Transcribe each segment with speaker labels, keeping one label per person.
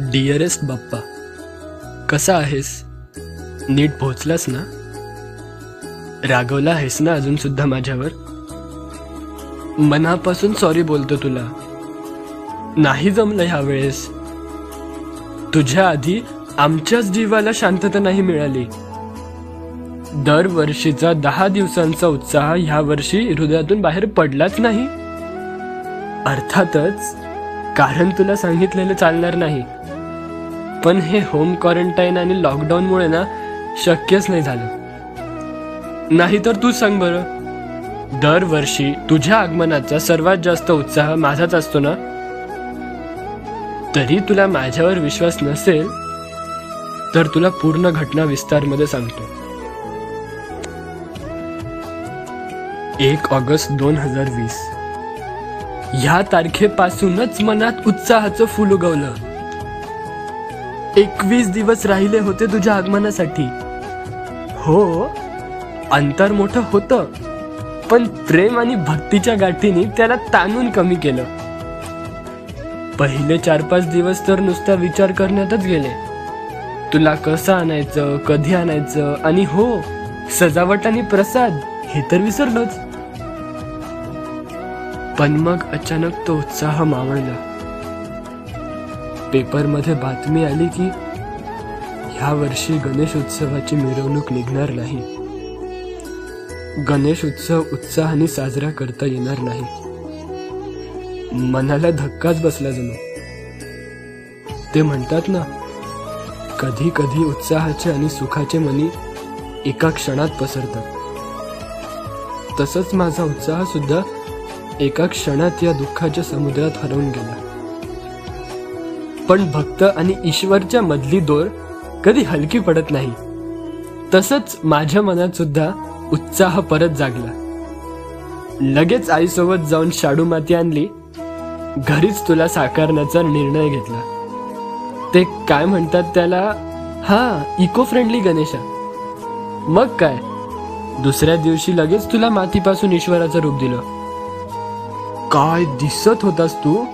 Speaker 1: Dearest बाप्पा कसा आहेस? नीट पोहोचलास ना? रागवला आहेस ना अजून सुद्धा माझ्यावर? मनापासून सॉरी बोलतो तुला. नाही जमलं ह्या वेळेस. तुझ्या आधी आमच्याच जीवाला शांतता नाही मिळाली. दरवर्षीचा दहा दिवसांचा उत्साह ह्या वर्षी हृदयातून बाहेर पडलाच नाही. अर्थातच कारण तुला सांगितलेलं चालणार नाही. पण हे होम क्वारंटाईन आणि लॉकडाऊनमुळे ना शक्यच नाही झालं. नाहीतर तू सांग बरं. दरवर्षी तुझ्या आगमनाचा सर्वात जास्त उत्साह माझाच असतो ना? तरी तुला माझ्यावर विश्वास नसेल तर तुला पूर्ण घटना विस्तारमध्ये सांगतो. एक ऑगस्ट दोन हजार वीस. ह्या तारखेपासूनच मनात उत्साहाचं फुल उगवलं. एकवीस दिवस राहिले होते तुझ्या आगमनासाठी. हो अंतर मोठं होतं. पण प्रेम आणि भक्तीच्या गाठीने त्याला ताणून कमी केलं. पहिले चार पाच दिवस तर नुसता विचार करण्यातच गेले. तुला कसं आणायचं कधी आणायचं आणि हो सजावट आणि प्रसाद हे तर विसरलोच. पण मग अचानक तो उत्साह मावळला. पेपरमध्ये बातमी आली की ह्या वर्षी गणेश उत्सवाची मिरवणूक निघणार नाही. गणेश उत्सव उत्साहाने साजरा करता येणार नाही. मनाला धक्काच बसला जणू. ते म्हणतात ना कधी कधी उत्साहाचे आणि सुखाचे मनी एका क्षणात पसरतात. तसंच माझा उत्साह सुद्धा एका क्षणात या दुःखाच्या समुद्रात हरवून गेला. पण भक्त आणि ईश्वरच्या मधली दोर कधी हलकी पडत नाही. तसंच माझ्या मनात सुद्धा उत्साह परत जागला. लगेच आईसोबत जाऊन शाडू माती आणली. घरीच तुला साकारण्याचा निर्णय घेतला. ते काय म्हणतात त्याला? हा इको फ्रेंडली गणेशा. मग काय? दुसऱ्या दिवशी लगेच तुला मातीपासून ईश्वराचं रूप दिलं. काय दिसत होतास तू?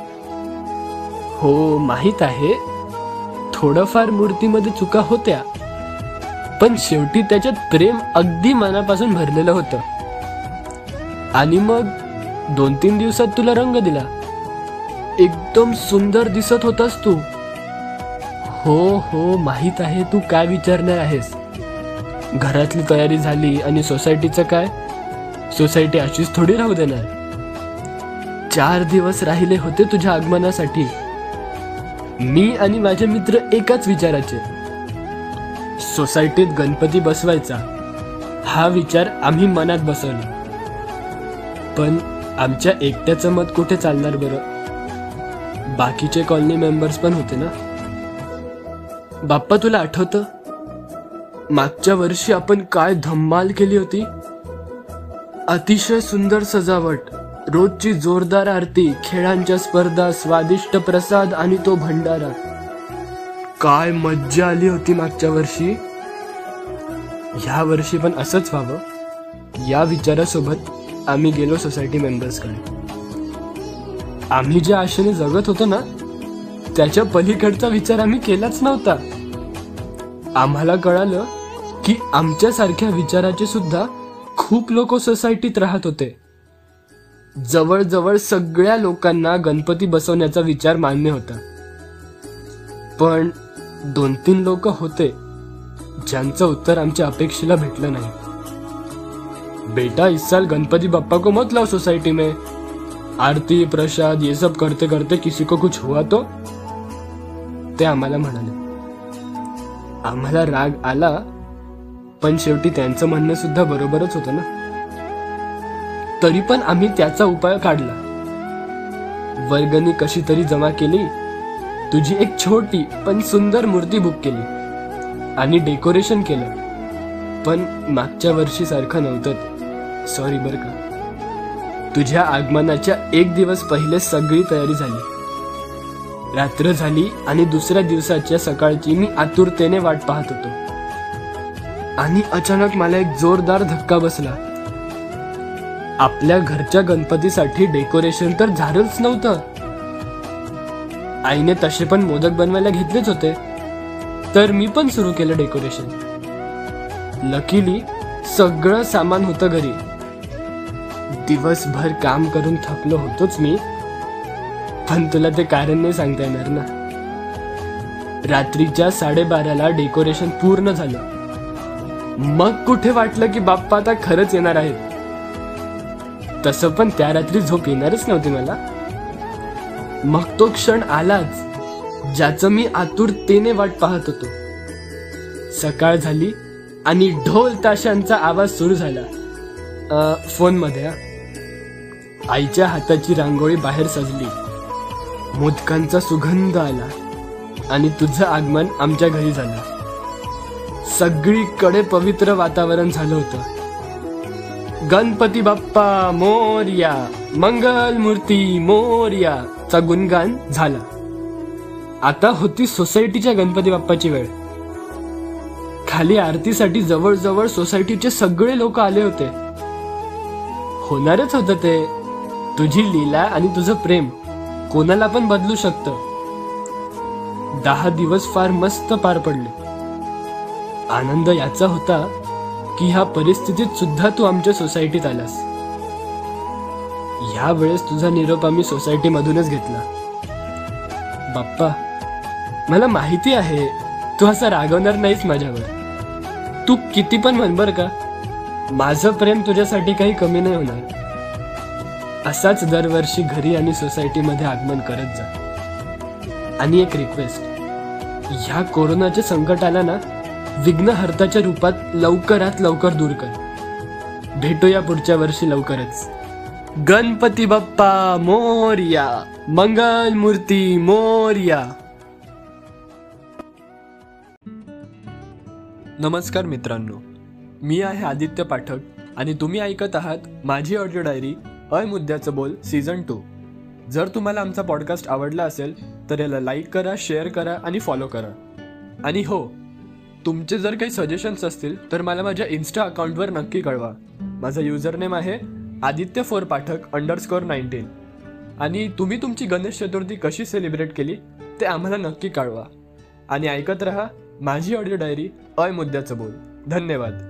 Speaker 1: हो माहीत आहे. थोडंफार मूर्तीमध्ये चुका होत्या पण शेवटी त्याच्यात प्रेम अगदी मनापासून भरलेलं होतं. आणि मग दोन तीन दिवसात तुला रंग दिला. एकदम सुंदर दिसत होतास तू. हो हो माहीत आहे तू काय विचारणार आहेस. घरातली तयारी झाली आणि सोसायटीचं काय? सोसायटी अशीच थोडी राहू देणार. चार दिवस राहिले होते तुझ्या आगमनासाठी. मी आणि माझे मित्र एकाच विचाराचे. सोसायटीत गणपती बसवायचा. हा विचार आम्ही मनात बसवला. पण आमच्या एकट्याचं मत कुठे चालणार बरं? बाकीचे कॉलनी मेंबर्स पण होते ना? बाप्पा तुला आठवतं? मागच्या वर्षी आपण काय धम्माल केली होती? अतिशय सुंदर सजावट. रोजची जोरदार आरती खेळांच्या स्पर्धा स्वादिष्ट प्रसाद आणि तो भंडारा. काय मज्जा आली होती मागच्या वर्षी? ह्या वर्षी पण असंच व्हावं. या विचारासोबत आम्ही गेलो सोसायटी मेंबर्सकडे आम्ही ज्या आशेने जगत होतो ना त्याच्या पलीकडचा विचार आम्ही केलाच नव्हता. आम्हाला कळालं की आमच्यासारख्या विचाराचे सुद्धा खूप लोक सोसायटीत राहत होते. जवळजवळ सगळ्या लोकांना गणपती बसवण्याचा विचार मान्य होता. पण दोन तीन लोक होते ज्यांचं उत्तर आमच्या अपेक्षेला भेटलं नाही. बेटा इस साल गणपति बप्पा को मत लाओ सोसाइटी में. आरती प्रसाद ये सब करते करते किसी को कुछ हुआ तो? ते आम्हाला म्हणाले. आम्हाला राग आला पण शेवटी त्यांचं म्हणणं सुद्धा बरोबरच होतं ना? तरी पण आम्ही त्याचा उपाय काढला. वर्गणी कशी तरी जमा केली. तुझी एक छोटी पण सुंदर मूर्ती बुक केली. आणि डेकोरेशन केलं. पण मागच्या वर्षी सारखं नव्हतं सॉरी बर का. तुझ्या आगमनाच्या एक दिवस पहिले सगळी तयारी झाली. रात्र झाली आणि दुसऱ्या दिवसाच्या सकाळची मी आतुरतेने वाट पाहत होतो. आणि अचानक मला एक जोरदार धक्का बसला. आपल्या घरच्या गणपतीसाठी डेकोरेशन तर झालंच नव्हतं. आईने तसे पण मोदक बनवायला घेतलेच होते. तर मी पण सुरू केलं डेकोरेशन. लकीली सगळं सामान होतं घरी. दिवसभर काम करून थकलो होतोच मी. पण तुला ते कारण नाही सांगता येणार ना. रात्रीच्या साडेबाराला डेकोरेशन पूर्ण झालं. मग कुठे वाटलं की बाप्पा आता खरंच येणार आहेत? तसं पण त्या रात्री झोप येणारच नव्हती मला. मग तो क्षण आलाच ज्याचं मी आतुरतेने वाट पाहत होतो. सकाळ झाली आणि ढोल ताशांचा आवाज सुरू झाला. फोनमध्ये आईच्या हाताची रांगोळी बाहेर सजली. मोदकांचा सुगंध आला आणि तुझं आगमन आमच्या घरी झालं. सगळीकडे पवित्र वातावरण झालं होतं. गणपती बाप्पा मोर्या मंगल मूर्ती मोर्या चा गुणगान झाला. आता होती सोसायटीच्या गणपती बाप्पाची वेळ. खाली आरतीसाठी जवळजवळ सोसायटीचे सगळे लोक आले होते. होणारच होतं ते. तुझी लीला आणि तुझं प्रेम कोणाला पण बदलू शकतं. दहा दिवस फार मस्त पार पडले. आनंद याचा होता की ह्या परिस्थितीत सुद्धा तू आमच्या सोसायटीत आलास. ह्या वेळेस तुझा निरोप आम्ही सोसायटी मधूनच घेतला. बाप्पा मला माहिती आहे तू असं रागवणार नाहीस माझ्यावर. तू किती पण म्हण बर का माझं प्रेम तुझ्यासाठी काही कमी नाही होणार. असाच दरवर्षी घरी आणि सोसायटीमध्ये आगमन करत जा. आणि एक रिक्वेस्ट ह्या कोरोनाच्या संकटाला ना विघ्नहर्ताच्या रूपात लवकरात लवकर दूर कर. भेटूया पुढच्या वर्षी लवकरच. गणपती बाप्पा मोर्या. मंगल मूर्ती मोर्या. नमस्कार मित्रांनो. मी आहे आदित्य पाठक आणि तुम्ही ऐकत आहात माझी ऑडिओ डायरी अय मुद्द्याचं बोल सीझन टू जर तुम्हाला आमचा पॉडकास्ट आवडला असेल तर याला लाईक करा शेअर करा आणि फॉलो करा. आणि हो तुमचे जर काही सजेशन्स असतील तर मला माझ्या इन्स्टा अकाउंटवर नक्की कळवा. माझा युजर नेम आहे Aditya four Pathak underscore nineteen आणि तुम्ही तुमची गणेश चतुर्थी कशी सेलिब्रेट केली ते आम्हाला नक्की कळवा. आणि ऐकत रहा माझी ऑडिओ डायरी अय मुद्द्याचं बोल. धन्यवाद.